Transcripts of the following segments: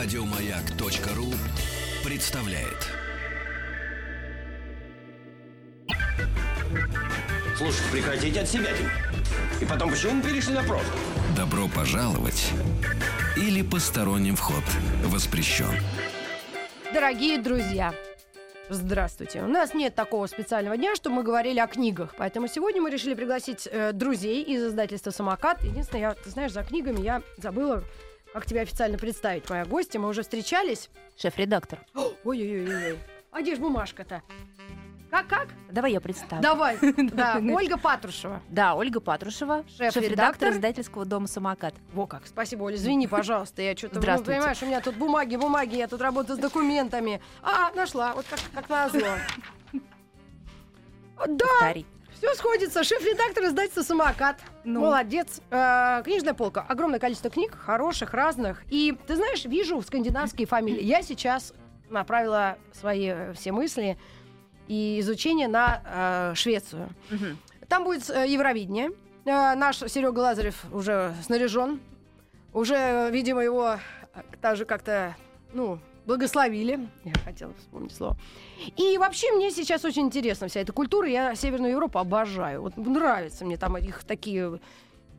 Радиомаяк.ру представляет. Слушайте, прекратите от себя. И потом, почему мы перешли на прошлое? Добро пожаловать или посторонним вход воспрещен. Дорогие друзья, здравствуйте. У нас нет такого специального дня, чтобы мы говорили о книгах. Поэтому сегодня мы решили пригласить э, друзей из издательства «Самокат». Единственное, я, ты знаешь, за книгами я забыла, как тебя официально представить. Моя гостья, мы уже встречались. Шеф-редактор. Ой-ой-ой. А где же бумажка-то? Как-как? Давай я представлю. Давай. Да, Ольга Патрушева. Да, Ольга Патрушева, Шеф-редактор. издательского дома «Самокат». Во как. Спасибо, Оля. Извини, пожалуйста. Я что-то, ну, Здравствуйте. понимаешь, у меня тут бумаги, бумаги, я тут работаю с документами. А, нашла. Вот как, как назло. Да, Повтори. Все сходится. Шеф-редактор издательства «Самокат». Ну. Молодец. Э, книжная полка. Огромное количество книг, хороших, разных. И, ты знаешь, вижу скандинавские фамилии. Я сейчас направила свои э, все мысли и изучение на э, Швецию. Мгм. Там будет э, Евровидение. Э, наш Серега Лазарев уже снаряжен. Уже, э, видимо, его э, даже как-то, ну, благословили. Я хотела вспомнить слово. И вообще мне сейчас очень интересна вся эта культура. Я Северную Европу обожаю. Вот нравится мне там их такие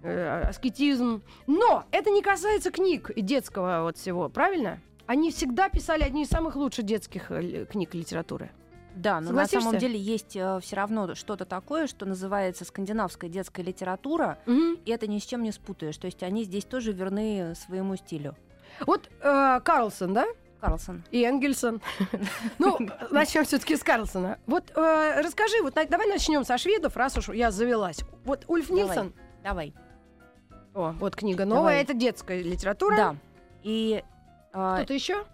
э, аскетизм. Но это не касается книг и детского вот всего, правильно? Они всегда писали одни из самых лучших детских э, книг литературы. Да, но на самом деле есть все равно что-то такое, что называется скандинавская детская литература, и это ни с чем не спутаешь. То есть они здесь тоже верны своему стилю. Вот э, Карлсон, да? Карлсон. И Энгельсон. Ну, начнем все-таки с Карлсона. Вот э, расскажи, вот давай начнем со шведов, раз уж я завелась. Вот Ульф. Нильсон, Давай. о, вот книга новая, это детская литература. Да. И а, Кто-то еще?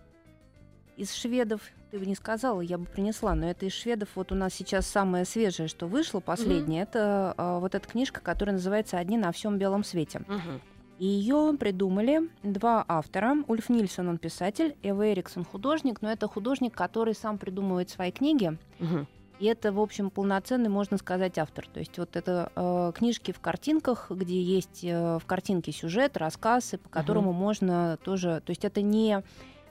из шведов ты бы не сказала, я бы принесла, но это из шведов вот у нас сейчас самое свежее, что вышло, последнее, это а, вот эта книжка, которая называется «Одни на всем белом свете». И ее придумали два автора. Ульф Нильсон, он писатель, Эва Эриксон художник, но это художник, который сам придумывает свои книги. И это, в общем, полноценный, можно сказать, автор. То есть вот это э, книжки в картинках, где есть э, в картинке сюжет, рассказы, по которому можно тоже... То есть это не,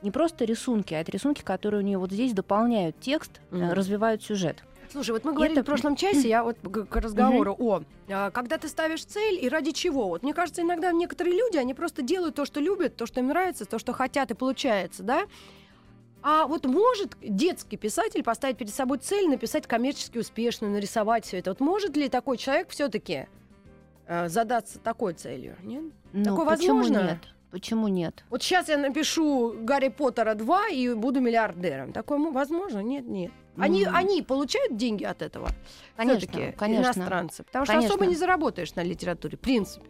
не просто рисунки, а это рисунки, которые у нее вот здесь дополняют текст, э, Мгм. развивают сюжет. Слушай, вот мы говорили Это- в прошлом часе, я вот к, разговору о, а, когда ты ставишь цель и ради чего. Вот мне кажется, иногда некоторые люди, они просто делают то, что любят, то, что им нравится, то, что хотят, и получается, да? А вот может детский писатель поставить перед собой цель написать коммерчески успешную, нарисовать все это? Вот может ли такой человек все-таки задаться такой целью? Нет? Ну, Такое почему возможно? нет? Почему нет? Вот сейчас я напишу Гарри Поттера 2 и буду миллиардером. Такое мо- возможно? Нет, нет. Они, М. они получают деньги от этого? Конечно, конечно. иностранцы. Потому что Конечно. особо не заработаешь на литературе, в принципе.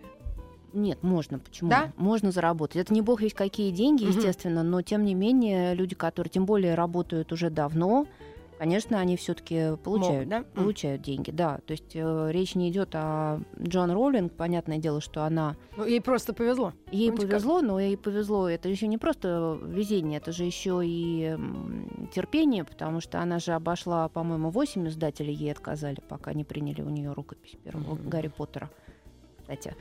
Нет, можно. Почему? Да? Можно заработать. Это не бог весь какие деньги, естественно, но тем не менее люди, которые тем более работают уже давно, конечно, они все-таки получают, Могут, да? Получают деньги. Да, то есть э, речь не идет о Джон Роллинг. Понятное дело, что она Ну, ей просто повезло. ей Помните, повезло, но ей повезло. Это еще не просто везение, это же еще и терпение, потому что она же обошла, по-моему, 8 издателей ей отказали, пока не приняли у нее рукопись первого Мгм. Гарри Поттера. Кстати.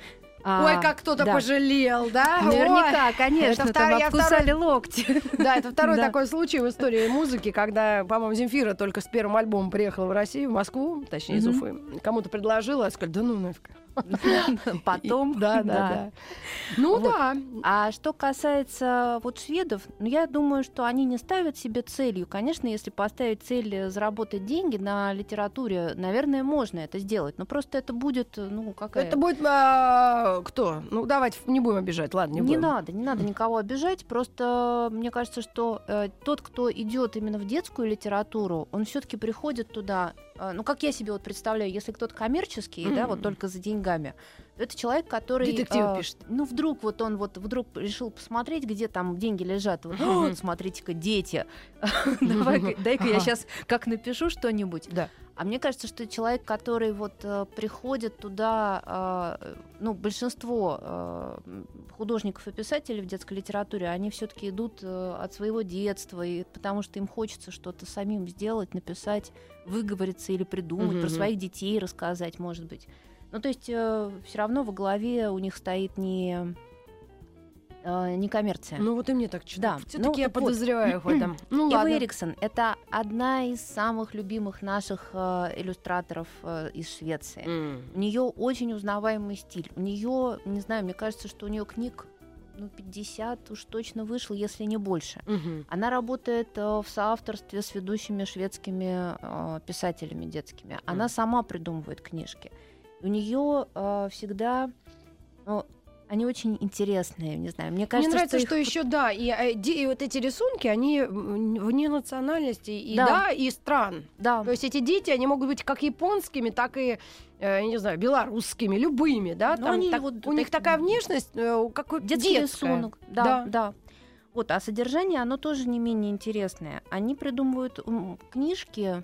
Ой, А, как кто-то да. пожалел, да? Наверняка, конечно, это там я обкусали локти. Ой. Да, это второй Да. такой случай в истории музыки, когда, по-моему, Земфира только с первым альбомом приехала в Россию, в Москву, точнее, из Мгм. Уфы. Кому-то предложила, а сказали, да ну нафиг. Потом. Да, да, да. Ну да. А что касается вот шведов, ну, я думаю, что они не ставят себе целью. Конечно, если поставить цель э, заработать деньги на литературе, наверное, можно это сделать. Но просто это будет, э, ну, какая... Это будет а, кто? Ну, давайте не будем обижать, ладно, не, Не будем. надо, не надо никого обижать. Просто мне кажется, что э, тот, кто идет именно в детскую литературу, он все-таки приходит туда. Э, ну, как я себе вот представляю, если кто-то коммерческий, да, вот только за деньгами, то это человек, который. Детективы э, пишет. Ну, вдруг вот он вот вдруг решил посмотреть, где там деньги лежат. Вот, «О, Мгм. смотрите-ка, дети. Давай-ка- Дай-ка я сейчас как напишу что-нибудь. Да. А мне кажется, что человек, который вот э, приходит туда, э, ну, большинство э, м, художников и писателей в детской литературе, они все-таки идут э, от своего детства, и потому что им хочется что-то самим сделать, написать, выговориться или придумать, про Мгм. своих детей рассказать, может быть. Ну, то есть все равно во главе у них стоит не э, не коммерция. Ну вот и мне так что Да, Все-таки ну, я вот. подозреваю их в этом. Ну ладно. Эриксон — это одна из самых любимых наших э, иллюстраторов э, из Швеции. М. У нее очень узнаваемый стиль. У нее, не знаю, мне кажется, что у нее книг ну, 50 уж точно вышло, если не больше. Мгм. Она работает э, в соавторстве с ведущими шведскими э, писателями детскими. Она сама придумывает книжки. У нее э, всегда, ну, они очень интересные, не знаю. Мне Мне кажется, нравится, что, что, их еще, да, и, э, ди- и вот эти рисунки, они вне национальности, и Да. да, и стран. да, То есть эти дети, они могут быть как японскими, так и, э, я не знаю, белорусскими, любыми, да? Ну, Там они так- вот у них так- такая внешность, э, как детский детская. рисунок, да, Да. да. Вот, а содержание, оно тоже не менее интересное. Они придумывают книжки.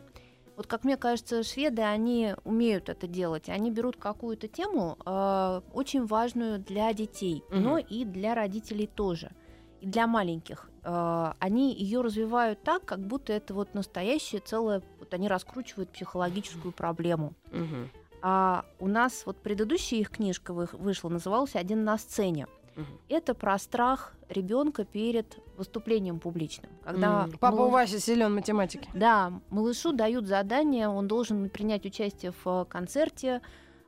Вот как мне кажется, шведы, они умеют это делать. Они берут какую-то тему, э, очень важную для детей, Мгм. но и для родителей тоже. И для маленьких. Э, они ее развивают так, как будто это вот настоящее целое, вот они раскручивают психологическую проблему. Мгм. А у нас вот предыдущая их книжка вы- вышла, называлась «Один на сцене». Мгм. Это про страх ребенка перед выступлением публичным. Когда М, Папа у малыш- Васи силен в математике. Да, малышу дают задание, он должен принять участие в э, концерте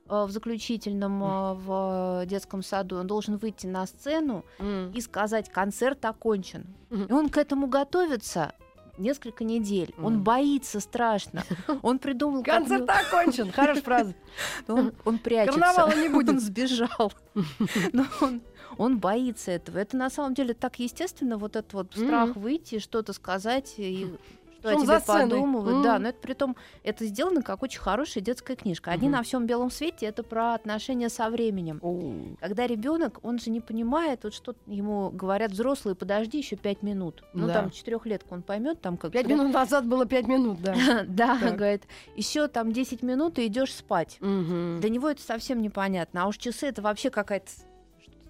э, в заключительном э, в детском саду, он должен выйти на сцену М. и сказать «концерт окончен». Мгм. И он к этому готовится несколько недель. Он Мгм. боится страшно. Он придумал... Концерт окончен. Хорошая фраза. Он, он прячется. Карнавала не будет. Он сбежал. Но он, он боится этого. Это на самом деле так естественно, вот этот вот страх выйти, что-то сказать, и что Что о тебе подумывают. Да, М. но это при том, это сделано как очень хорошая детская книжка. Одни Мгм. на всем белом свете это про отношения со временем. Когда ребенок, он же не понимает, вот что ему говорят взрослые, подожди еще пять минут. Ну, Да. там четырехлетку он поймет, там как Пять минут назад было пять минут, да. Да, говорит, еще там 10 минут и идешь спать. Для него это совсем непонятно. А уж часы это вообще какая-то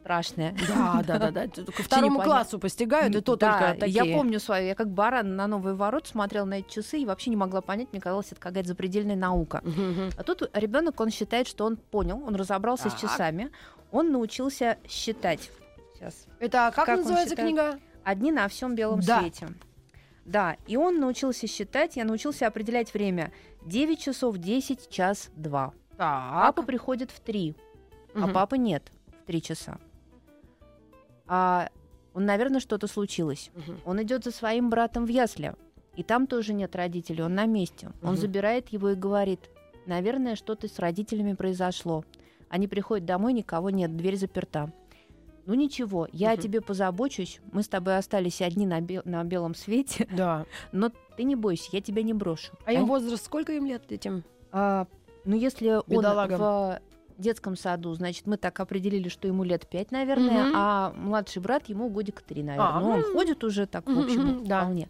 страшное. Да, да, да, да. Это Ко второму классу постигают, и то только такие. Я помню свою, я как баран на новые ворот смотрела на эти часы и вообще не могла понять, мне казалось, это какая-то запредельная наука. А тут ребенок, он считает, что он понял, он разобрался с часами, он научился считать. Сейчас. Это как, Как называется книга? Одни на всем белом Да. свете. Да, и он научился считать, я научился определять время. 9 часов 10, час 2. Так. Папа приходит в 3, а Мгм. папы нет в 3 часа. А он, наверное, что-то случилось. Мгм. Он идет за своим братом в ясли, и там тоже нет родителей, он на месте. Он Мгм. забирает его и говорит, наверное, что-то с родителями произошло. Они приходят домой, никого нет, дверь заперта. Ну ничего, я о Мгм. тебе позабочусь, мы с тобой остались одни на, бел- на белом свете, Да. но ты не бойся, я тебя не брошу. А им возраст сколько им лет этим? а, ну, если он Бедолагам. в детском саду, значит, мы так определили, что ему лет пять, наверное, Мгм. а младший брат ему годик три, наверное. А, ну, он ходит уже так, в общем, да. вполне.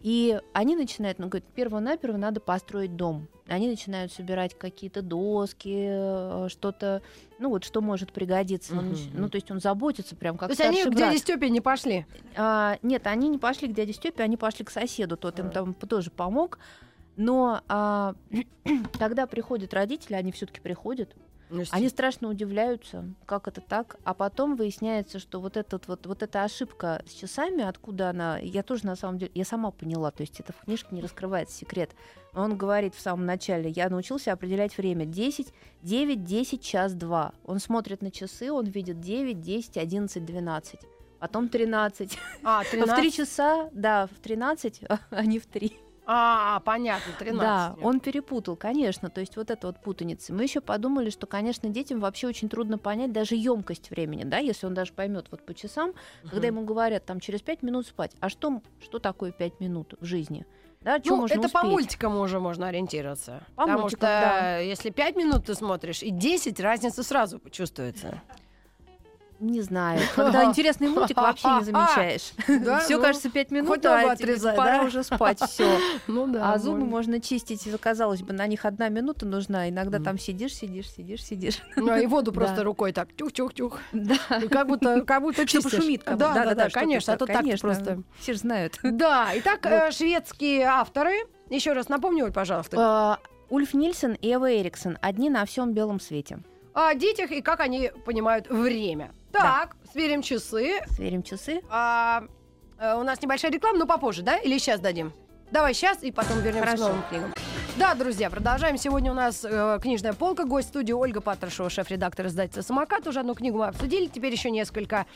И они начинают, ну, говорят, перво-наперво надо построить дом. Они начинают собирать какие-то доски, э, что-то, ну, вот что может пригодиться. Он мгм. ну, то есть он заботится прям как То есть они старший к брат. дяде Степе не пошли? А, нет, они не пошли к дяде Степе, они пошли к соседу, тот им А. там тоже помог. Но а, когда приходят родители, они все-таки приходят, они страшно удивляются, как это так, а потом выясняется, что вот этот вот вот эта ошибка с часами, откуда она, я тоже на самом деле, я сама поняла, то есть это в книжке не раскрывается секрет. Он говорит в самом начале, я научился определять время 10, 9, 10, час, 2. Он смотрит на часы, он видит 9, 10, 11, 12. Потом 13. А, А В 13? 3 часа, да, в 13, а не в 3. А, понятно, 13. Да, он перепутал, конечно. То есть вот это вот путаница. Мы еще подумали, что, конечно, детям вообще очень трудно понять даже емкость времени, да, если он даже поймет вот по часам, когда ему говорят там через 5 минут спать. А что, что такое 5 минут в жизни? Да, Ну, можно это по успеть? мультикам уже можно ориентироваться. По Потому мультикам, что да. если 5 минут ты смотришь, и 10, разница сразу чувствуется. Не знаю. Когда интересный мультик, вообще не замечаешь. Все ну, кажется 5 минут, а отрезай, пора уже спать. Все. Ну. А зубы можно. чистить, казалось бы, на них одна минута нужна. Иногда Мгм. там сидишь, сидишь, сидишь, сидишь. Ну, и воду просто рукой так тюх-тюх-тюх. Да. Ну, Как будто, как будто Чтобы шумит. Да, да, да, конечно. А то так, просто. Все же знают. Да, итак, Вот. э, шведские авторы. Еще раз напомню, Оль, пожалуйста. А, Ульф Нильсон и Эва Эриксон одни на всем белом свете. О детях и как они понимают время. Так, сверим часы. Сверим часы. А, э, у нас небольшая реклама, но попозже, да? Или сейчас дадим? Давай сейчас и потом вернемся Хорошо. к новым книгам. Да, друзья, продолжаем. Сегодня у нас э, книжная полка. Гость студии Ольга Патрушева, шеф-редактор издательства «Самокат». Уже одну книгу мы обсудили. Теперь еще несколько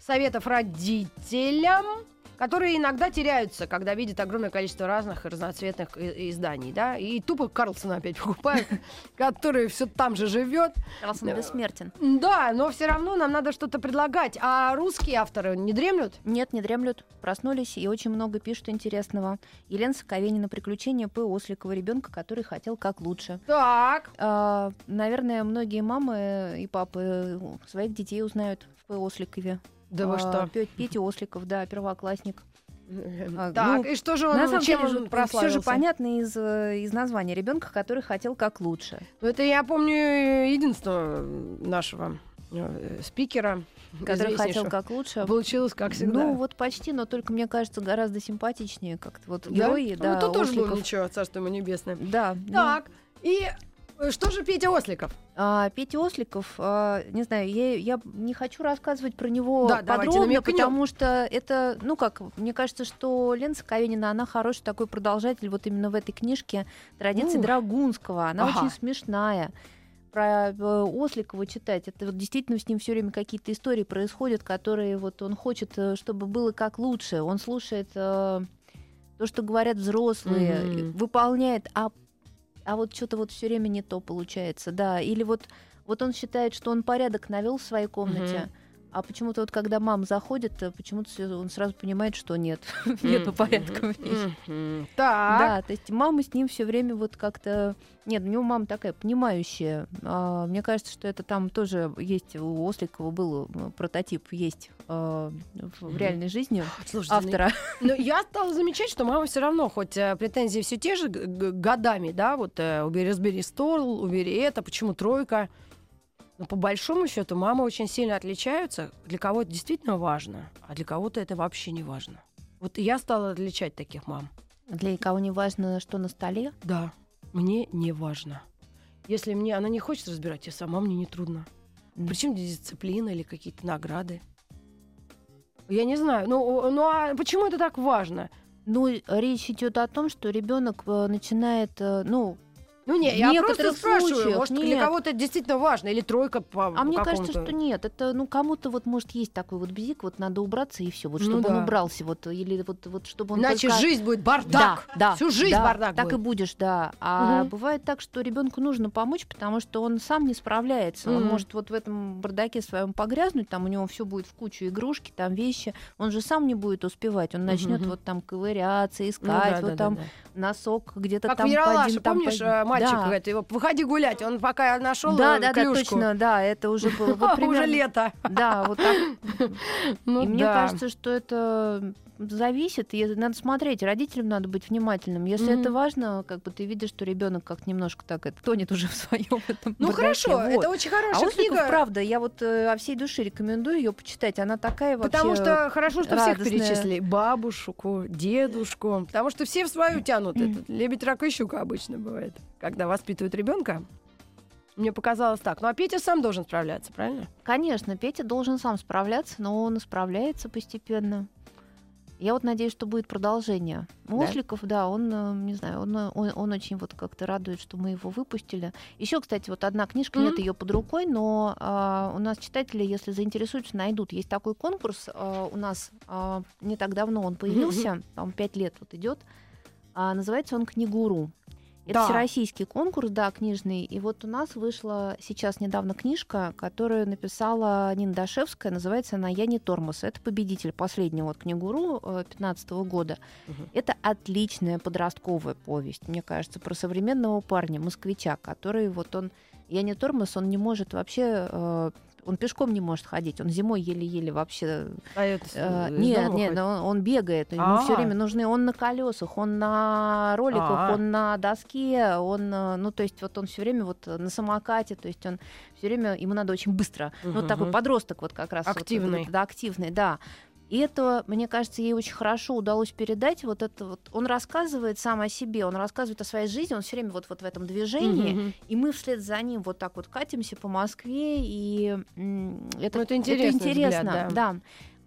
советов родителям, которые иногда теряются, когда видят огромное количество разных разноцветных изданий, да, и тупо Карлсона опять покупают, который все там же живет. Карлсон бессмертен. Да, но все равно нам надо что-то предлагать. А русские авторы не дремлют? Нет, не дремлют, проснулись и очень много пишут интересного. Елена Соковенина «Приключения П. Осликова, ребенка, который хотел как лучше». Так. А, наверное, многие мамы и папы своих детей узнают в П. Осликове. Да вы А, что? Пё- Петя Осликов, да, первоклассник. А, Так, ну, и что же На он, самом чем деле он все прославился? же понятно из, э, из названия. Ребенка, который хотел как лучше. Ну, Это я помню единственного нашего э, спикера, Который хотел как лучше. Получилось, как всегда. Ну, вот почти, но только, мне кажется, гораздо симпатичнее как-то. Вот Да? герои, Ну, да, тут тоже было ничего, царство ему небесное. Да. ну, Так, и э, что же Петя Осликов? А, Петя Осликов, а, не знаю, я, я не хочу рассказывать про него Да, подробно, потому что это, ну как, мне кажется, что Лена Соковенина, она хороший такой продолжатель вот именно в этой книжке традиции Ух. Драгунского. Она Ага. очень смешная. Про э, Осликова читать, это вот действительно с ним все время какие-то истории происходят, которые вот он хочет, э, чтобы было как лучше. Он слушает э, то, что говорят взрослые, и выполняет, а а вот что-то вот все время не то получается, да. Или вот, вот он считает, что он порядок навел в своей комнате. А почему-то вот когда мама заходит, э, почему-то он сразу понимает, что нет, нету порядка в. Так. Да, то есть мама с ним все время вот как-то... Нет, у него мама такая понимающая. А, мне кажется, что это там тоже есть, у Осликова был э, прототип, есть а, в, реальной жизни Слушайте, ну, автора. Но я стала замечать, что мама все равно, хоть э, претензии все те же годами, да, вот э, убери, разбери стол, убери это, почему тройка. Но по большому счету мамы очень сильно отличаются. Для кого-то действительно важно, а для кого-то это вообще не важно. Вот я стала отличать таких мам. Для кого не важно, что на столе. Да, мне не важно. Если мне она не хочет разбирать, я сама, мне не трудно. М. Причем здесь дисциплина или какие-то награды? Я не знаю. Ну, ну а почему это так важно? Ну, речь идет о том, что ребенок начинает, э, ну, Ну не, В я просто спрашиваю, случаях может, для нет. кого-то это действительно важно, или тройка по А мне кажется, что нет. Это, ну, кому-то вот, может, есть такой вот бзик, вот надо убраться и все, вот Ну чтобы он да. убрался, вот, или вот, вот чтобы он Иначе только- жизнь будет Да, бардак. да, Всю жизнь да, бардак Так будет. и будешь, да. А Мгм. бывает так, что ребенку нужно помочь, потому что он сам не справляется. Он Мгм. может вот в этом бардаке своем погрязнуть, там у него все будет в кучу игрушки, там вещи. Он же сам не будет успевать. Он начнет Мгм. вот там ковыряться, Ну искать, да, вот да, там да, да. носок где-то Как там подин, там помнишь, подин. Э, мальчик Да. говорит, его, выходи гулять, он пока нашел Да, да, да, клюшку. точно, да, это уже было вот Уже примерно- лето. Да, вот так. Ну И мне да. кажется, что это зависит, и надо смотреть, родителям надо быть внимательным. Если Мгм. это важно, как бы ты видишь, что ребенок как немножко так это тонет уже в своем этом. Ну бардаке, хорошо, вот. это очень А хорошая Осликов, книга. правда, я вот э, о всей душе рекомендую ее почитать. Она такая вообще. Потому что хорошо, что всех радостная. перечислили. Бабушку, дедушку. Потому что все в свою тянут. Это лебедь, рак и щука обычно бывает. Когда воспитывают ребенка. Мне показалось так. Ну а Петя сам должен справляться, правильно? Конечно, Петя должен сам справляться, но он справляется постепенно. Я вот надеюсь, что будет продолжение. Да? Осликов, да, он, э, не знаю, он, э, он, он очень вот как-то радует, что мы его выпустили. Еще, кстати, вот одна книжка, Мгм. нет ее под рукой, но а, у нас читатели, если заинтересуются, найдут. Есть такой конкурс а, у нас а, не так давно он появился, там пять лет вот идет. А, называется он «Книгуру». Это Да. всероссийский конкурс, да, книжный. И вот у нас вышла сейчас недавно книжка, которую написала Нина Дашевская. Называется она «Я не тормоз». Это победитель последнего вот книгуру 2015 года. Мгм. Это отличная подростковая повесть, мне кажется, про современного парня, москвича, который вот он... Я не тормоз, он не может вообще... э, он пешком не может ходить, он зимой еле-еле вообще А это Э, из Нет, нет, он, он бегает, ему А. все время нужны. Он на колесах, он на роликах, А. он на доске, он, э, ну то есть вот он все время вот на самокате, то есть он все время ему надо очень быстро. Ну вот такой подросток вот как раз вот Активный. этот, да, активный, да. И это, мне кажется, ей очень хорошо удалось передать. Вот это вот. Он рассказывает сам о себе, он рассказывает о своей жизни, он все время вот, вот в этом движении, Мгм. и мы вслед за ним вот так вот катимся по Москве, и это, Ну, это интересный интересно, взгляд, да. Э,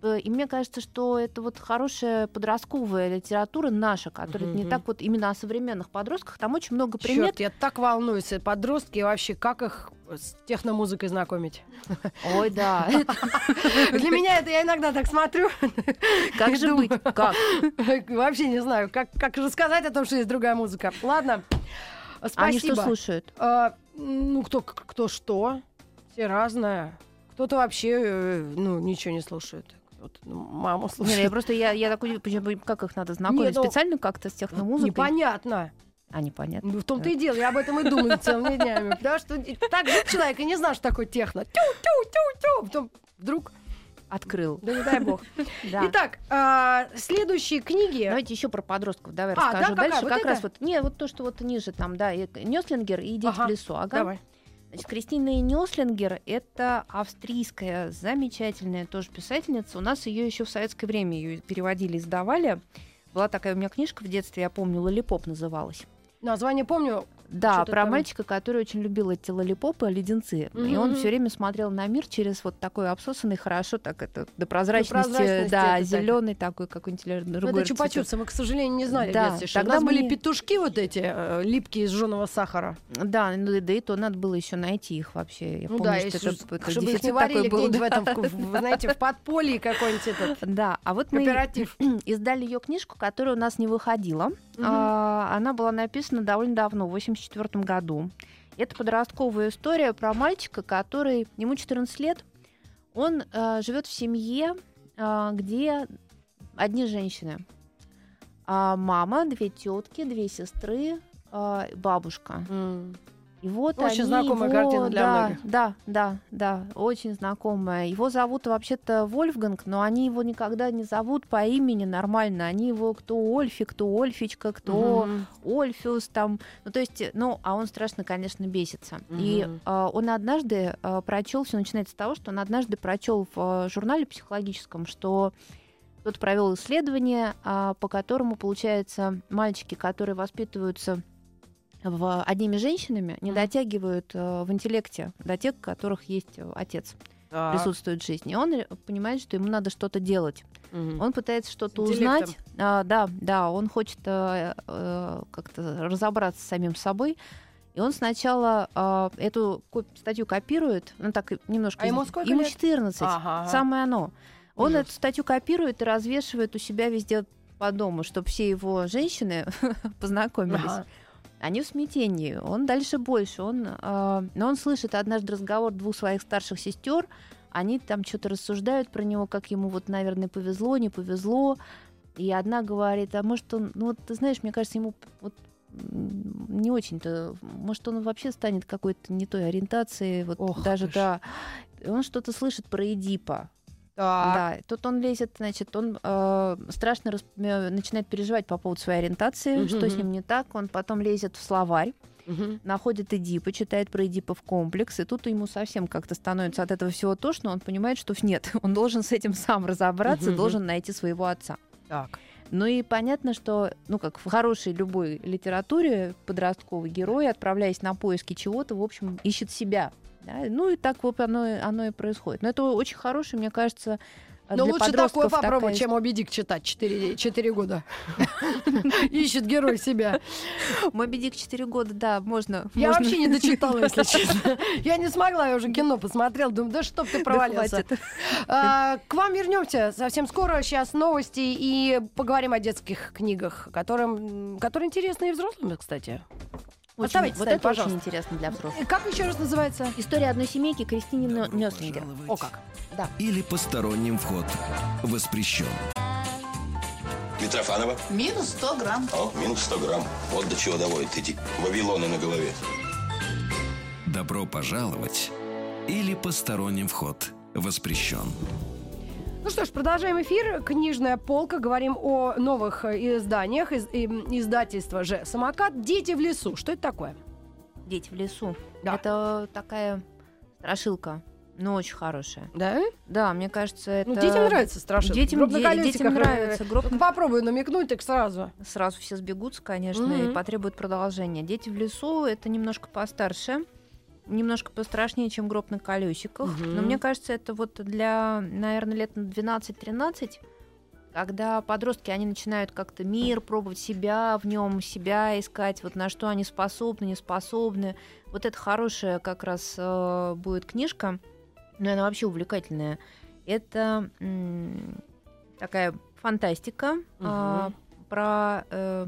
И мне кажется, что это вот хорошая подростковая литература наша, которая не Мгм. так вот именно о современных подростках. Там очень много примет. Чёрт, я так волнуюсь. Подростки вообще, как их с техномузыкой знакомить? Ой, да. Для меня это я иногда так смотрю. Как же быть? Как? Вообще не знаю, как, как же сказать о том, что есть другая музыка. Ладно, спасибо. Они что слушают? А, ну, кто, кто что. Все разное. Кто-то вообще, э, ну, ничего не слушает. Кто-то ну, маму ну слушает. я просто я, я такой, почему- как их надо знакомить? Не, ну, Специально как-то с техномузыкой? Непонятно. А, непонятно. Ну, в том-то и дело, я об этом и думаю целыми днями. Потому что так же человек и не знал, что такое техно. Тю-тю-тю-тю. Потом вдруг, Открыл. да не дай бог. Да. Итак, а, следующие книги. Давайте еще про подростков давай А, да, расскажу. какая? Дальше Вот как это? раз вот не вот то, что вот ниже там, да, и Нёслингер и Дети Ага, в лесу. Ага. Давай. Значит, Кристина Нёслингер это австрийская замечательная тоже писательница. У нас ее еще в советское время ее переводили, издавали. Была такая у меня книжка в детстве, я помню, Лолипоп называлась. Название помню. Да, про там. мальчика, который очень любил эти лолипопы, леденцы. И он все время смотрел на мир через вот такой обсосанный, хорошо так это до прозрачности, прозрачности да, это так. зеленый такой какой-нибудь или Ну, другой это чупа-чупсы. Мы, к сожалению, не знали Да, в детстве, что тогда У нас были мы- петушки вот эти, э, липкие из жженого сахара. Да, ну да и то надо было еще найти их вообще. Я ну помню, да, что это, ж- это чтобы их не варили был. где-нибудь в да. этом, в- знаете, в подполье какой-нибудь этот Да, а вот мы издали ее книжку, которая у нас не выходила. А, она была написана довольно давно, в 84 году. Это подростковая история про мальчика, который ему 14 лет. Он живет в семье, а, где одни женщины. А, мама, две тетки, две сестры, а, бабушка. М. И вот Очень они знакомая его- картина для да, многих. Да, да, да, очень знакомая. Его зовут вообще-то Вольфганг, но они его никогда не зовут по имени нормально. Они его кто Ольфи, кто Ольфичка, кто Мгм. Ольфиус там. Ну, то есть, ну, а он страшно, конечно, бесится. И Мгм. а, он однажды прочел, все начинается с того, что он однажды прочел в а, журнале психологическом, что кто-то провел исследование, а, по которому, получается, мальчики, которые воспитываются в, одними женщинами, не дотягивают э, в интеллекте до тех, у которых есть э, отец, Так. присутствует в жизни. Он понимает, что ему надо что-то делать. Мгм. Он пытается что-то узнать. А, да, да, он хочет э, э, как-то разобраться с самим собой. И он сначала э, эту коп- статью копирует, ну так немножко... А ему сколько Ему лет? 14, Ага. самое оно. Он Ужас. эту статью копирует и развешивает у себя везде по дому, чтобы все его женщины познакомились. Ага. Они в смятении. Он дальше больше. Он, э, но он слышит однажды разговор двух своих старших сестер. Они там что-то рассуждают про него, как ему вот, наверное, повезло, не повезло. И одна говорит, а может он, ну вот ты знаешь, мне кажется, ему вот не очень-то, может он вообще станет какой-то не той ориентации, вот Ох даже да. Он что-то слышит про Эдипа. Так. Да, тут он лезет, значит, он э, страшно рас- э, начинает переживать по поводу своей ориентации, что с ним не так. Он потом лезет в словарь, Мгм. находит Эдипа, читает про Эдипов комплекс, и тут ему совсем как-то становится от этого всего тошно, он понимает, что нет, он должен с этим сам разобраться, Мгм. должен найти своего отца. Так. Ну и понятно, что, ну как в хорошей любой литературе, подростковый герой, отправляясь на поиски чего-то, в общем, ищет себя. Да. Ну и так вот оно, и- оно и происходит. Но это очень хороший, мне кажется, Но для лучше такое подростков попробовать, такая чем Моби Дик читать 4, 4 года. Ищет герой себя. Моби Дик 4 года, да, можно. Я можно. вообще не дочитала, если честно. Я не смогла, я уже кино посмотрела. Думаю, да чтоб ты Да провалился. хватит. А, К вам вернемся совсем скоро. Сейчас новости и поговорим о детских книгах, которым, которые интересны и взрослым, кстати. Очень- Оставайтесь вот это очень пожалуйста. интересно для взрослых. И Как еще раз называется? История одной семейки Кристины Нё- Нёслингер. О как. Или посторонним вход воспрещен. Митрофанова? Минус 100 грамм. О, минус 100 грамм. Вот до чего доводят эти вавилоны на голове. Добро пожаловать. Или посторонним вход воспрещен. Ну что ж, продолжаем эфир. Книжная полка. Говорим о новых э, изданиях. Из, издательство же «Самокат». «Дети в лесу». Что это такое? Дети в лесу. Да. Это такая страшилка. Ну, очень хорошая. Да? Да, мне кажется, это... Ну, детям нравится страшно. Детям, де- детям нравится. Гроб на- попробую намекнуть, так сразу. Сразу все сбегутся, конечно, Мгм. и потребуют продолжения. Дети в лесу это немножко постарше, немножко пострашнее, чем гроб на колесиках. Мгм. Но мне кажется, это вот для, наверное, лет на 12-13, когда подростки, они начинают как-то мир пробовать себя в нем, себя искать, вот на что они способны, не способны. Вот это хорошая как раз э, будет книжка, но она вообще увлекательная. Это м, такая фантастика а, про, э,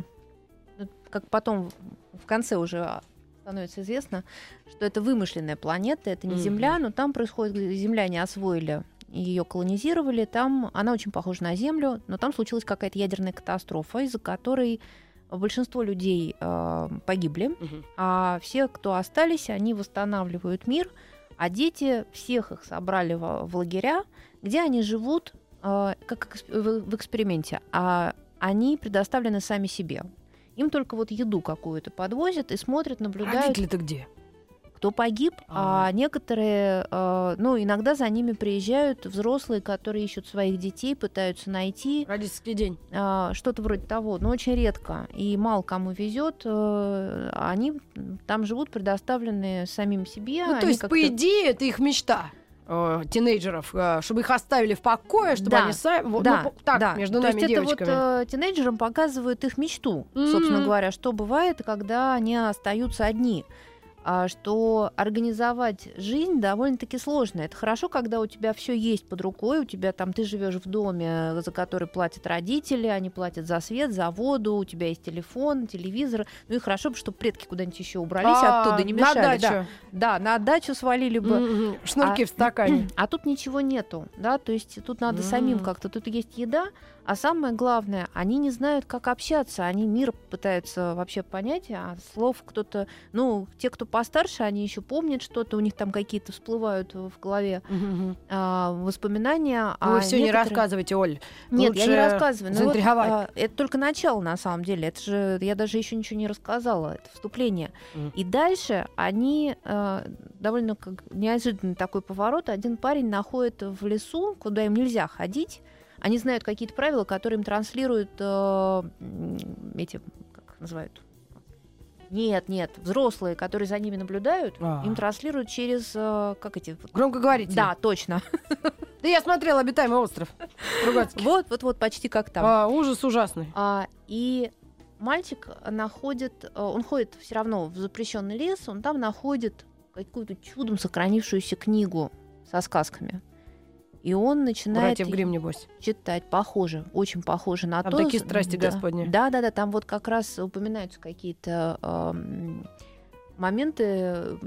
ну, как потом в конце уже становится известно, что это вымышленная планета, это не. Земля, но там происходит, земляне освоили ее колонизировали, там она очень похожа на Землю, но там случилась какая-то ядерная катастрофа, из-за которой большинство людей э, погибли, а все, кто остались, они восстанавливают мир, а дети всех их собрали в, в лагеря, где они живут э, как в, в эксперименте, а они предоставлены сами себе. Им только вот еду какую-то подвозят и смотрят, наблюдают, Родители-то где? кто погиб, а, А. некоторые, э, ну, иногда за ними приезжают взрослые, которые ищут своих детей, пытаются найти Родительский день. а, что-то вроде того, но очень редко и мало кому везет. э, Они там живут предоставленные самим себе. Ну, то есть, по идее, это их мечта э, тинейджеров, э, чтобы их оставили в покое, чтобы Да, они сами... вот, да, ну, так, да. между То нами есть это вот девочками. э, тинейджерам показывают их мечту, собственно Мгм. говоря, что бывает, когда они остаются одни. А что организовать жизнь довольно-таки сложно. Это хорошо, когда у тебя все есть под рукой, у тебя там ты живешь в доме, за который платят родители, они платят за свет, за воду, у тебя есть телефон, телевизор. Ну и хорошо, бы, чтобы предки куда-нибудь еще убрались А, оттуда, не на мешали. Да. дачу. Да, на дачу свалили бы. Шнурки А- в стакане. А тут ничего нету, да, то есть тут надо самим как-то. Тут есть еда, а самое главное, они не знают, как общаться, они мир пытаются вообще понять, а слов кто-то, ну, те, кто постарше, они еще помнят что-то, у них там какие-то всплывают в голове а, воспоминания. Вы а все не некоторые- рассказывайте, Оль. Нет, я не Лучше рассказываю. Ну вот, а, это только начало, на самом деле. Это же я даже еще ничего не рассказала. Это вступление. Мгм. И дальше они э, довольно как неожиданный такой поворот. Один парень находит в лесу, куда им нельзя ходить. Они знают какие-то правила, которые им транслируют э, эти, как называют? Нет, нет, взрослые, которые за ними наблюдают, А. им транслируют через, э, как эти... Громко говорите. Да, точно. Да я смотрела «Обитаемый остров». Вот, вот, вот, почти как там. А, ужас ужасный. А, и мальчик находит, э, он ходит все равно в запрещенный лес, он там находит какую-то чудом сохранившуюся книгу со сказками. И он начинает Братьев Грим, небось. читать. Похоже, очень похоже на Там то. такие страсти да, Господни. Да, да, да, там вот как раз упоминаются какие-то эм, моменты,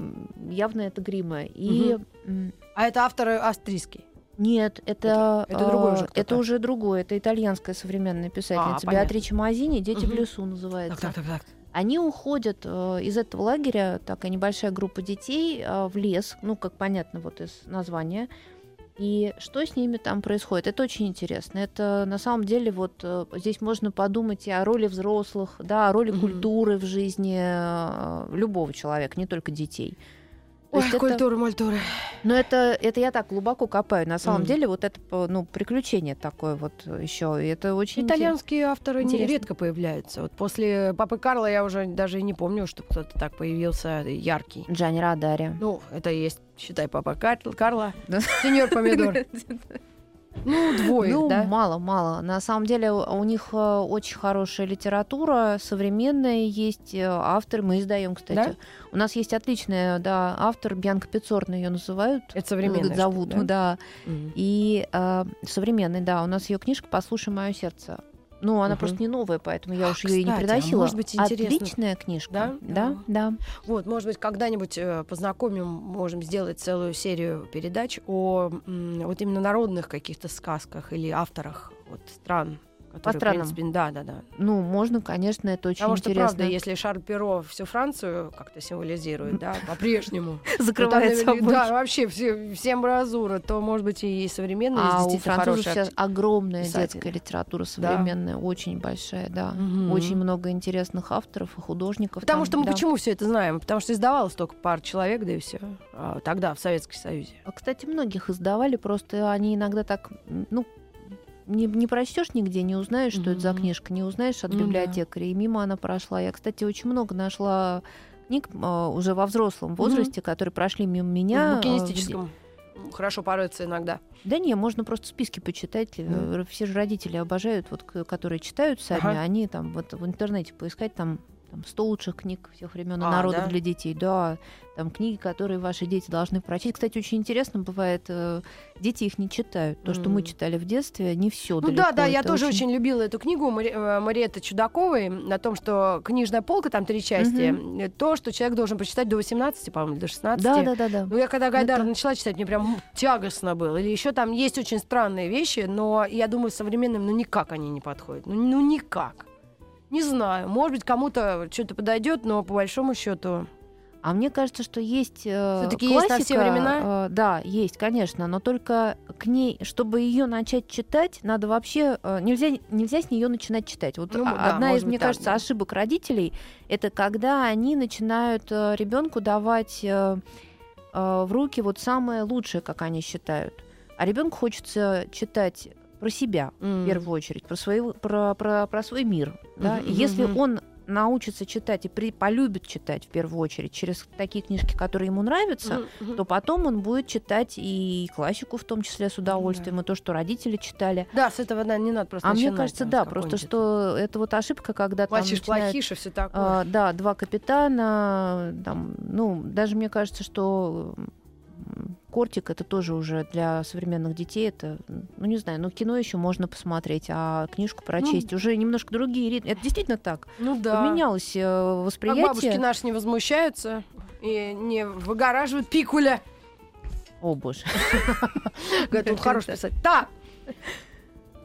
явно это грима. И м, А это автор австрийский. нет, это, Это- это другой э, уже кто-то. это уже другое. Это итальянская современная писательница понятно. Беатрича Мазини «Дети в Мгм. лесу» называется. Так, так, так, так. Они уходят э, из этого лагеря, такая небольшая группа детей, э, в лес, ну, как понятно вот из названия. И что с ними там происходит? Это очень интересно. Это на самом деле вот э, здесь можно подумать и о роли взрослых, да, о роли культуры в жизни э, любого человека, не только детей. То Ой, это- культура, мальтура. но это, это я так глубоко копаю. На самом Мгм. деле вот это ну, приключение такое вот еще. Это очень интерес- Итальянские авторы не Интересно. редко появляются. Вот после Папы Карла я уже даже и не помню, что кто-то так появился яркий. Джанни Радари. Ну, это и есть, считай, Папа Кар- Карла. Да. Сеньор Помидор. Ну, двое, ну, да? мало, мало. На самом деле у них э, очень хорошая литература, современная есть э, автор, мы издаем, кстати. Да? У нас есть отличная, да, автор Бьянка Пиццорна ее называют. Это современное. зовут, что-то, да. Мгм. И э, современный, да. У нас ее книжка «Послушай мое сердце». Ну, она Мгм. просто не новая, поэтому я А, уж ее и не а приносила. может быть, интересно. Отличная книжка. Да? Да, да. Вот, может быть, когда-нибудь э, познакомим, можем сделать целую серию передач о вот именно народных каких-то сказках или авторах вот, стран, Который, в странам? принципе, да, да, да. Ну, можно, конечно, это очень Потому что, интересно. правда, если Шарль Перо всю Францию как-то символизирует, да, по-прежнему. закрывает собой. Да, вообще все, все амбразура, то, может быть, и современные А у французов сейчас огромная детская литература современная, очень большая, да. Очень много интересных авторов и художников. Потому что мы почему все это знаем? Потому что издавалось только пар человек, да и все. тогда, в Советском Союзе. А, Кстати, многих издавали, просто они иногда так, ну, не, не прочтешь нигде, не узнаешь, что это за книжка, не узнаешь от Ну библиотекаря, и мимо она прошла. Я, кстати, очень много нашла книг а, уже во взрослом возрасте, которые прошли мимо меня. в а, букинистическом. Хорошо порыться иногда. Да не, можно просто списки почитать. Э, Все же родители обожают, вот, которые читают сами, Ага. они там вот в интернете поискать там, там 100 лучших книг всех времен и А, народов да? для детей. Да, там книги, которые ваши дети должны прочесть. Кстати, очень интересно бывает, э, дети их не читают. То, что мы читали в детстве, не все. Ну да, да, я тоже очень... любила эту книгу Мари- э, Мариетты Чудаковой о том, что книжная полка, там три части, э, то, что человек должен прочитать до 18, по-моему, до 16. Да, да, да, да. Ну, я когда Гайдара Это- начала читать, мне прям тягостно было. Или еще там есть очень странные вещи, но я думаю, современным, ну, никак они не подходят. Ну, ну никак. Не знаю. Может быть, кому-то что-то подойдет, но по большому счету. А мне кажется, что есть э, Всё-таки есть на все классика, времена? э, да, есть, конечно, но только к ней, чтобы ее начать читать, надо вообще э, нельзя нельзя с нее начинать читать. Вот Ну, а- да, одна из, быть, мне так, кажется, да. ошибок родителей это когда они начинают ребенку давать э, э, в руки вот самое лучшее, как они считают. А ребенку хочется читать про себя в первую очередь, про, свою, про, про, про свой мир. Да? Мгм, И если он научится читать и при, полюбит читать в первую очередь через такие книжки, которые ему нравятся, Мгм. то потом он будет читать и классику в том числе с удовольствием, и то, что родители читали. Да, с этого да, не надо просто а мне кажется, там, да, просто что это вот ошибка, когда там Плачешь начинают, плохиш и все такое. а, да, два капитана, там, ну, даже мне кажется, что Кортик это тоже уже для современных детей, это, ну не знаю, ну кино еще можно посмотреть, а книжку прочесть уже немножко другие ритмы. Это действительно так. ну да. Поменялось э, Как восприятие. бабушки наши не возмущаются и не выгораживают пикуля. О боже. Говорят, он хорош писать. Так.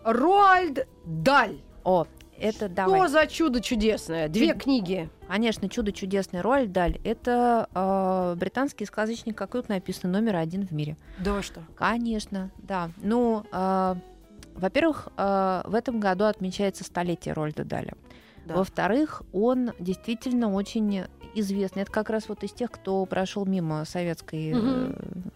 Роальд Даль. О, это давай. Что за чудо чудесное? Две книги. Конечно, чудо чудесный Роальд Даль. Это э, британский сказочник, как тут написано, номер один в мире. Да что? Конечно, да. Ну, э, во-первых, э, в этом году отмечается столетие Рольда Даля. Да. Во-вторых, он действительно очень известный. Это как раз вот из тех, кто прошел мимо советской э, Мгм.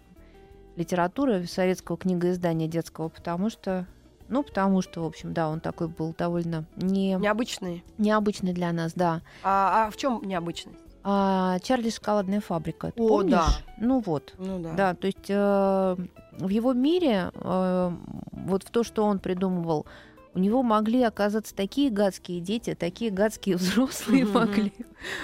литературы, советского книгоиздания детского, потому что, ну, потому что, в общем, да, он такой был довольно не, Необычные. необычный для нас, да. А, а в чем необычность? А, Чарли шоколадная фабрика. О, помнишь? да. Ну вот. Ну да. Да, то есть э, в его мире э, вот в то, что он придумывал, у него могли оказаться такие гадские дети, такие гадские взрослые Мгм. могли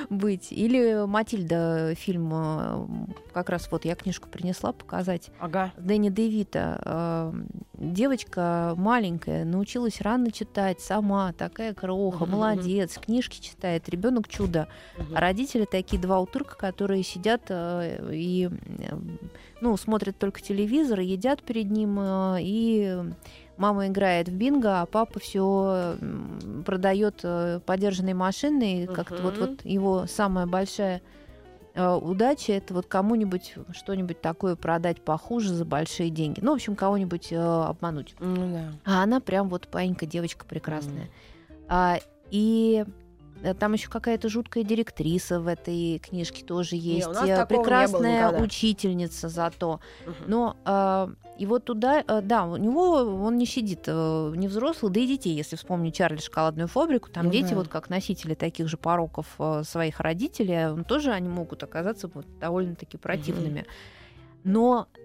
быть. Или Матильда фильм, э, как раз вот я книжку принесла показать. Ага. Дэнни Девита. э, девочка маленькая, научилась рано читать сама, такая кроха, Мгм, молодец, книжки читает, ребенок чудо. Мгм. А родители такие два утырка, которые сидят э, и ну, смотрят только телевизор, едят перед ним, и мама играет в бинго, а папа все продает э, подержанные машины. И как-то вот, вот его самая большая э, удача это вот кому-нибудь что-нибудь такое продать похуже за большие деньги. Ну, в общем, кого-нибудь э, обмануть. Ну да. А она прям вот паинька, девочка прекрасная. А, и э, там еще какая-то жуткая директриса в этой книжке тоже есть. у нас такого не было прекрасная никогда. учительница зато. Мгм. Но а, его туда, э, да, у него он не сидит, э, не взрослый, да и детей, если вспомнить Чарли шоколадную фабрику, там Ну дети да. вот как носители таких же пороков э, своих родителей, он тоже они могут оказаться вот довольно-таки противными. Но а,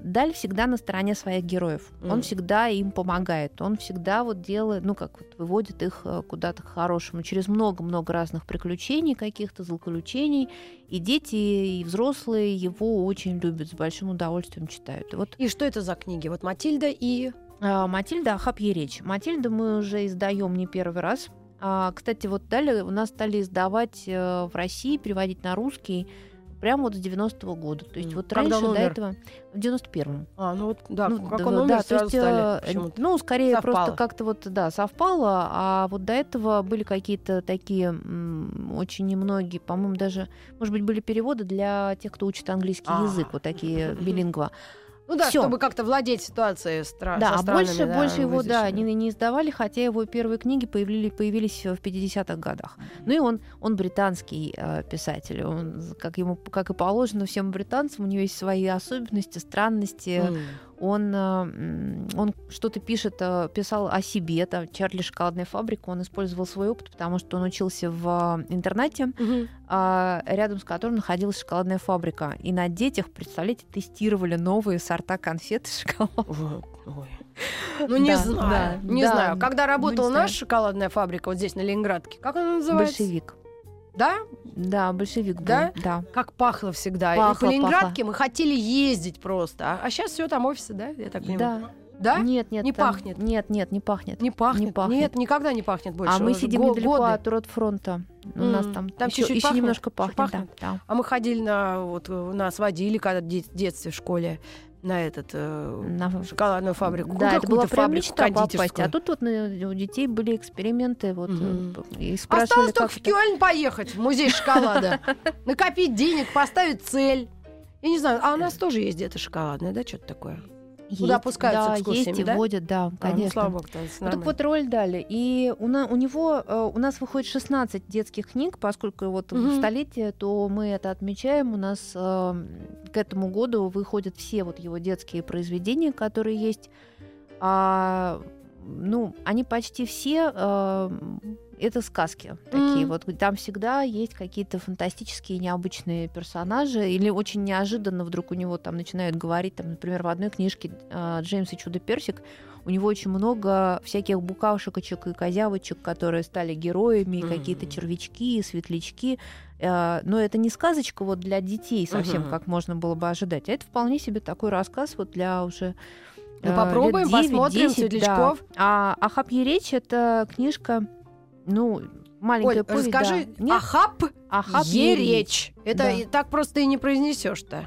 Даль всегда на стороне своих героев. Он Мгм. всегда им помогает. Он всегда вот делает, ну как вот выводит их э, куда-то к хорошему через много-много разных приключений, каких-то злоключений. И дети, и взрослые его очень любят, с большим удовольствием читают. И вот И что это за книги? Вот Матильда и... а, Матильда Ахапье речь. Матильда мы уже издаем не первый раз. А, кстати, вот далее у нас стали издавать э, в России, переводить на русский прямо вот с 90-го года. То есть М, вот когда раньше он до умер? этого в 91-м. А, ну вот, да, Ну, как да, он да, умер, то сразу есть, стали э, ну, скорее совпало. просто как-то вот, да, совпало, а вот до этого были какие-то такие м, очень немногие, по-моему, даже, может быть, были переводы для тех, кто учит английский А. язык, вот такие билингва. Ну да, всё. чтобы как-то владеть ситуацией стра- Да, со а больше, да, больше его, да, не, не издавали, хотя его первые книги появились, появились в 50-х годах. Ну и он, он британский э, писатель, он, как ему, как и положено всем британцам, у него есть свои особенности, странности. М. Он, э, он что-то пишет, э, писал о себе, там, Чарли Шоколадная фабрика, он использовал свой опыт, потому что он учился в э, интернате, а, рядом с которым находилась шоколадная фабрика. И на детях, представляете, тестировали новые сорта конфет и шоколада. Вот, ой. Ну, не Да, знаю, да, не да. знаю. Когда работала Ну, не знаю. наша шоколадная фабрика вот здесь, на Ленинградке, как она называется? Большевик. Да? Да, большевик был. Да? Да. Как пахло всегда. и Пахло, по Ленинградке мы хотели ездить просто. А, сейчас все там офисы, да? Я так понимаю. Да. Да? Нет, нет. Не там- пахнет? Нет, нет, не пахнет. Не пахнет. Не пахнет. Нет, никогда не пахнет больше. а мы сидим го- недалеко годы. от Ротфронта. У нас М, там, там еще, еще немножко пахнет. пахнет? Да, да. А мы ходили на... Вот нас водили когда в де- детстве в школе на этот... э, На- шоколадную фабрику. Да, это была прям мечта попасть. А тут вот на- у детей были эксперименты, вот, э, и спрашивали, Осталось только в. Кёльн поехать, в музей шоколада. Накопить денег, поставить цель. Я не знаю, а у нас тоже есть где-то шоколадное, да, что-то такое? Куда Есть, с да, экскурсиями, есть и да? водят, да, А, ну, конечно. слава богу, есть Ну, так вот роль дали. И у, на- у него, э, у нас выходит 16 детских книг, поскольку вот Мгм. столетие, то мы это отмечаем. У нас э, к этому году выходят все вот его детские произведения, которые есть. А, ну, они почти все э, это сказки такие. Мгм. Вот там всегда есть какие-то фантастические, необычные персонажи, или очень неожиданно вдруг у него там начинают говорить, там, например, в одной книжке э, Джеймс и чудо персик у него очень много всяких букашечек и козявочек, которые стали героями, и какие-то червячки, светлячки. Э, Но это не сказочка вот для детей совсем, Мгм. как можно было бы ожидать. А это вполне себе такой рассказ вот для уже Ну, э, попробуем, лет 9, посмотрим 10, да. «Светлячков». А «Ахап Еречь» — это книжка, ну, маленькая Оль, повесть, расскажи, да. Нет, Ахап «Ахап Еречь. Это Да. и так просто и не произнесешь-то.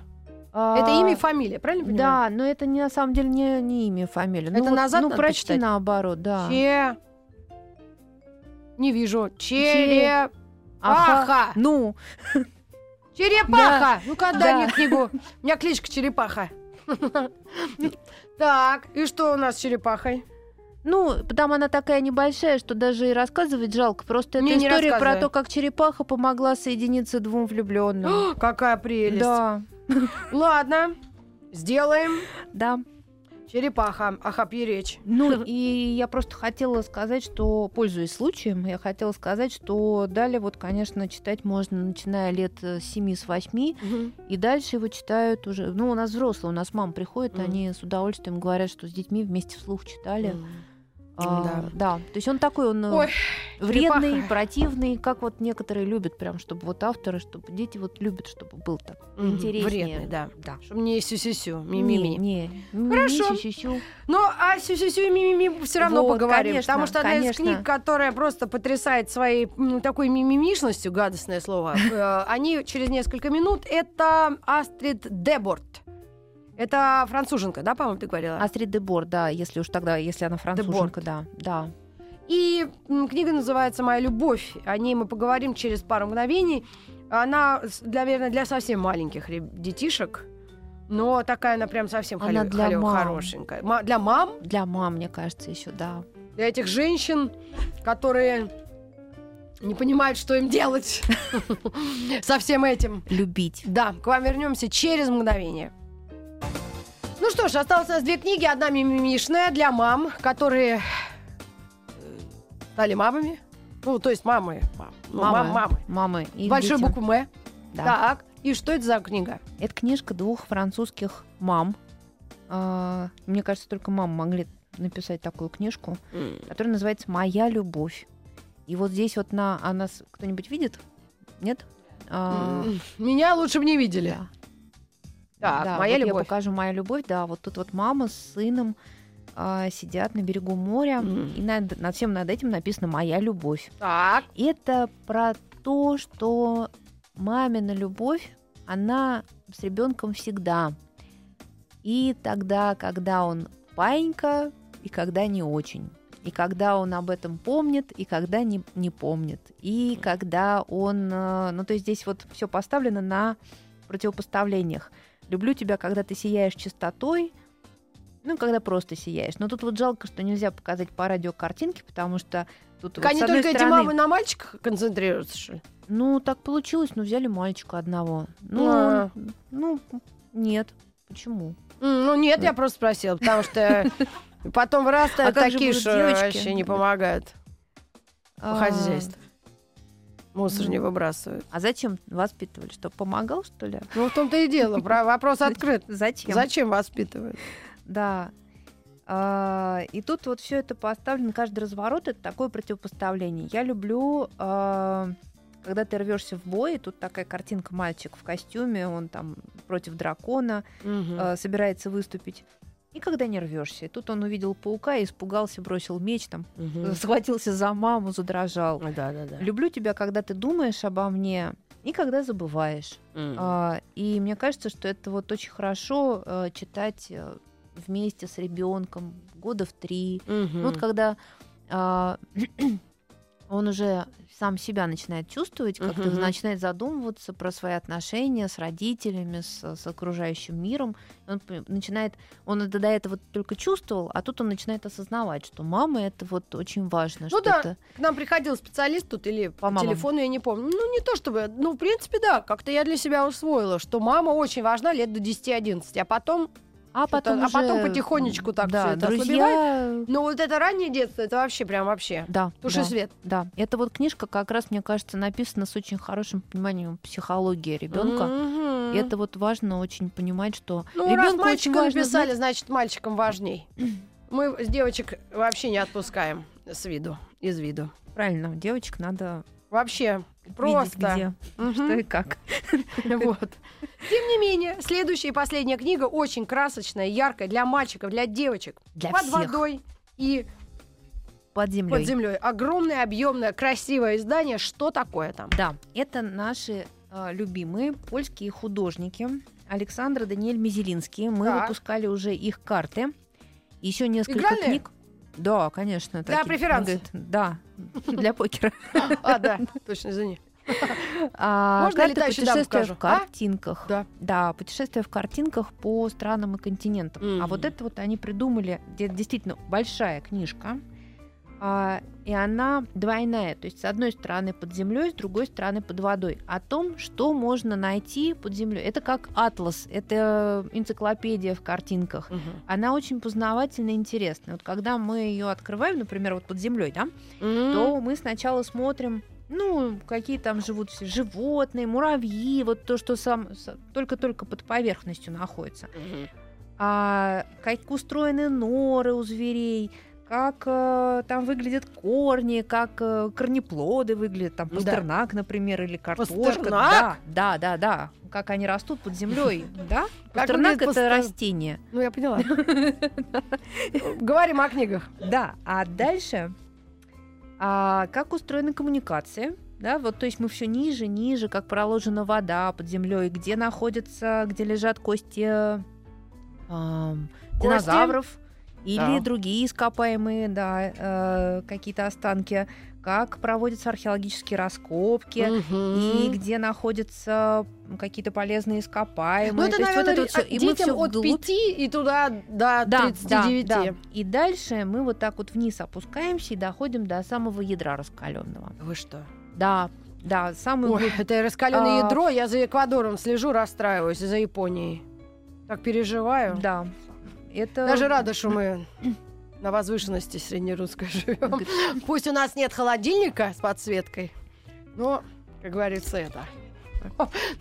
А, Это имя и фамилия, правильно понимаю? Да, но это не, на самом деле не, не имя, фамилия. Это ну, вот, назад Ну, надо прочти почитать? наоборот, да. Че... Не вижу. Черепаха. Аха. Ну, Черепаха! Ну-ка, отдай Да. мне книгу. У меня кличка Черепаха. Так, и что у нас с черепахой? Ну, там она такая небольшая, что даже и рассказывать жалко. Просто это Не, история про то, как черепаха помогла соединиться двум влюбленным. Какая прелесть. Да, Ладно, сделаем. да. Черепаха, ахапьи речь. Ну, и я просто хотела сказать, что, пользуясь случаем, я хотела сказать, что далее вот, конечно, читать можно, начиная лет э, с 7 с 8, и дальше его читают уже... Ну, у нас взрослые, у нас мам приходит, Мгм. они с удовольствием говорят, что с детьми вместе вслух читали. А, Да. да. То есть он такой, он э, Ой, вредный, черепаха. противный, как вот некоторые любят, прям, чтобы вот авторы, чтобы дети вот любят, чтобы был так Мгм, интереснее. Вредный, да. Да. Чтобы не сю-сю-сю, Не, ми-ми-ми. не, не, Хорошо. не. Ну, а сю-сю-сю и ми-ми-ми все равно Вот, поговорим. конечно, потому что одна из конечно. книг, которая просто потрясает своей м, такой мимимишностью, гадостное слово, э, они через несколько минут, это Астрид Деборт. Это француженка, да, по-моему, ты говорила? Астрид Дебор, да, если уж тогда, если она француженка, да, да. И книга называется «Моя любовь». О ней мы поговорим через пару мгновений. Она, наверное, для совсем маленьких детишек. Но такая она прям совсем Она холё- для холё- мам. хорошенькая. Ма- для мам, Для мам, мне кажется, еще, да. для этих женщин, которые не понимают, что им делать со всем этим. Любить. Да, к вам вернемся через мгновение. Ну что ж, осталось у нас две книги. Одна мимимишная для мам, которые э, стали мамами. Ну, то есть мамы. мам- ну, мам- мамы. Мамы. и Большой детям. буквы М. Да. Так. И что это за книга? Это книжка двух французских мам. А, Мне кажется, только мамы могли написать такую книжку, которая называется «Моя любовь». И вот здесь вот на... А нас кто-нибудь видит? Нет? А, Меня лучше бы не видели. да. Так, Да, моя вот любовь. Я покажу моя любовь. Да, вот тут вот мама с сыном а, сидят на берегу моря, Мгм. и над, над всем над этим написано моя любовь. Так. Это про то, что мамина любовь она с ребенком всегда. И тогда, когда он паинька, и когда не очень. И когда он об этом помнит, и когда не, не помнит. И когда он... э, Ну, то есть здесь вот все поставлено на противопоставлениях. Люблю тебя, когда ты сияешь чистотой, ну, когда просто сияешь. Но тут вот жалко, что нельзя показать по радио картинки, потому что тут Так вот, они только эти стороны- мамы на мальчиках концентрируются, что ли? Ну, так получилось, ну, взяли мальчика одного. Ну, А. ну, нет. Почему? Ну нет, я просто спросила, потому что потом вырастают А такие, что вообще не помогают по А, хозяйству. Мусор не выбрасывают. А зачем воспитывали? Что, помогал, что ли? Ну, в том-то и дело. про- Вопрос открыт. Зачем? Зачем воспитывают? Да. А, и тут вот все это поставлено, каждый разворот это такое противопоставление. Я люблю, а, когда ты рвешься в бой, тут такая картинка мальчик в костюме, он там против дракона а, собирается выступить. И когда не рвешься. И тут он увидел паука, и испугался, бросил меч, там, Мгм. схватился за маму, задрожал. Да, да, да. Люблю тебя, когда ты думаешь обо мне, и когда забываешь. М. А, и мне кажется, что это вот очень хорошо э, читать э, вместе с ребенком года в три. Ну, вот когда а, он уже сам себя начинает чувствовать, как-то Мгм. начинает задумываться про свои отношения с родителями, с, с окружающим миром. Он начинает, он это до этого только чувствовал, а тут он начинает осознавать, что мама это вот очень важно. Ну да. это- К нам приходил специалист тут или по, По телефону, я не помню. Ну, не то чтобы... Ну, в принципе, да. Как-то я для себя усвоила, что мама очень важна лет до 10-11. А потом... а что-то- потом, а потом уже, потихонечку так да, всё это друзья. Ну, вот это раннее детство, это вообще прям вообще. Да, Туши да. свет. Да, это вот книжка как раз, мне кажется, написана с очень хорошим пониманием психологии ребенка. Мгм. И это вот важно очень понимать, что Ну, раз ребенку очень мальчика важно написали, знать- значит, мальчикам важней. Мы с девочек вообще не отпускаем с виду, из виду. правильно, девочек надо Вообще, видеть, просто. где, Мгм. что и как. Вот. Тем не менее, следующая и последняя книга очень красочная, яркая для мальчиков, для девочек. Для под всех. водой и Под землей. под землей. Огромное, объемное, красивое издание. Что такое там? Да, это наши э, любимые польские художники Александр и Даниэль Мизелинский. Мы Так. выпускали уже их карты. Еще несколько Играли? книг. Да, конечно. Для такие, преферанса? говорит, Да, для покера. А, да, точно, извини. А, Можно летающую даму покажу? в картинках. Да. Да, путешествия в картинках по странам и континентам. А Мгм. вот это вот они придумали, действительно большая книжка, а, и она двойная. То есть с одной стороны под землей, с другой стороны под водой. О том, что можно найти под землей. Это как атлас, это энциклопедия в картинках. Она очень познавательная и интересная. Вот когда мы ее открываем, например, вот под землей, да, то мы сначала смотрим, ну, какие там живут все животные, муравьи, вот то, что сам только-только под поверхностью находится. А как устроены норы у зверей, как э, там выглядят корни, как э, корнеплоды выглядят, там Да. пастернак, например, или картошка. Пастернак? Да, да, да, да. Как они растут под землей, да? Пастернак это растение. Ну, я поняла. Говорим о книгах. Да, а дальше, а, как устроены коммуникации, да, вот, то есть мы все ниже, ниже, как проложена вода под землей, где находятся, где лежат кости Кости? динозавров или Да. другие ископаемые, да, э, какие-то останки, как проводятся археологические раскопки. И Мгм. где находятся какие-то полезные ископаемые. Ну, это, То есть вот наверное, это вот всё. И детям от вглубь 5 и туда до да, 39. Да, да. И дальше мы вот так вот вниз опускаемся и доходим до самого ядра раскаленного. Вы что? Да, да, самый Ой, это раскаленное А. ядро. Я за Эквадором слежу, расстраиваюсь, и за Японией. Так переживаю. Да. Это Даже рада, что мы на возвышенности среднерусской живем. Пусть у нас нет холодильника с подсветкой, но, как говорится, это.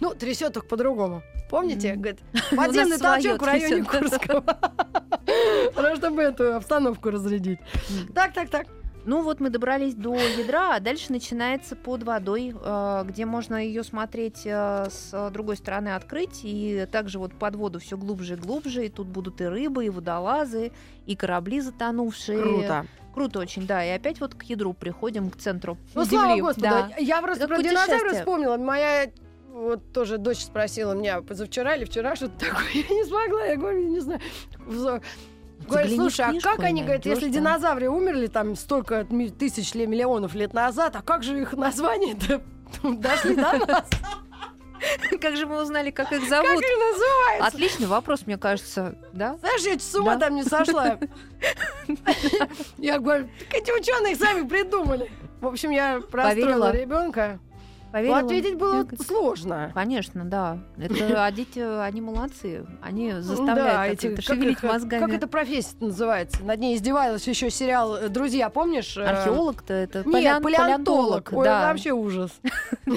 Ну, трясет только по-другому. Помните, говорит, подземный толчок в районе. Курского. Ну, чтобы эту обстановку разрядить. Так, так, так. Ну вот мы добрались до ядра, а дальше начинается под водой, э, где можно ее смотреть э, с другой стороны открыть, и также вот под воду все глубже и глубже, и тут будут и рыбы, и водолазы, и корабли затонувшие. Круто. Круто очень, да. И опять вот к ядру приходим, к центру Ну, Земли. слава Господу. Да. Я просто Как про путешествие. вспомнила. Моя вот тоже дочь спросила меня позавчера или вчера что-то такое. Я не смогла, я говорю, не знаю. Говорит, слушай, а как они, говорят, если да. динозавры умерли там столько тысяч ли миллионов лет назад, а как же их название-то дошли до нас? Как же мы узнали, как их Как зовут? их называется? Отличный вопрос, мне кажется, да? Знаешь, я с ума Да. там не сошла. Я говорю, так эти ученые сами придумали. В общем, я простроила ребенка. Поверила? Ответить было Как- сложно. Конечно, да. Это, а дети, они молодцы. Они Да, заставляют эти, это шевелить их- мозгами. как эта профессия называется? Над ней издевалась еще сериал э, «Друзья», помнишь? Э, Археолог-то это Нет, палеон- палеонтолог. Ой, да. вообще ужас.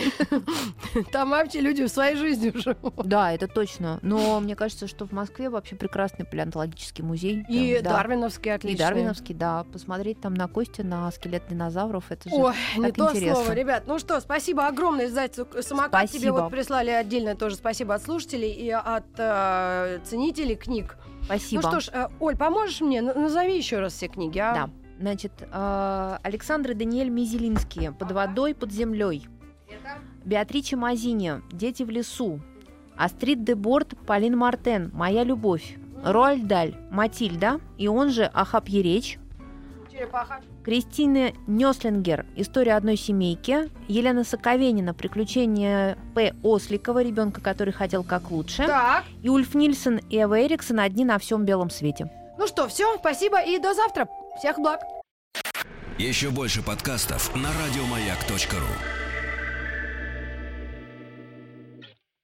Там вообще люди в своей жизни живут. Да, это точно. Но мне кажется, что в Москве вообще прекрасный палеонтологический музей. И да. Дарвиновский И отличный. Дарвиновский, да. Посмотреть там на кости, на скелет динозавров, это же Ой, не то интересно. слово, ребят. Ну что, спасибо огромное, издательству «Самокат». Тебе Спасибо. вот прислали отдельно тоже спасибо от слушателей и от э, ценителей книг. Спасибо. Ну что ж, э, Оль, поможешь мне? Назови еще раз все книги, а? Да. Значит, э, Александр и Даниэль Мизелинский «Под водой, под землей». Беатрича Мазини «Дети в лесу». Астрид де Борт, Полин Мартен «Моя любовь». Роальд Даль, Матильда, и он же Ахапьеречь, Черепаха. Кристина Нёслингер «История одной семейки», Елена Соковенина «Приключения П. Осликова, ребенка, который хотел как лучше», Так, и Ульф Нильсон и Эва Эриксон «Одни на всем белом свете». ну что, все, спасибо и до завтра. Всех благ. Еще больше подкастов на радиомаяк.ру.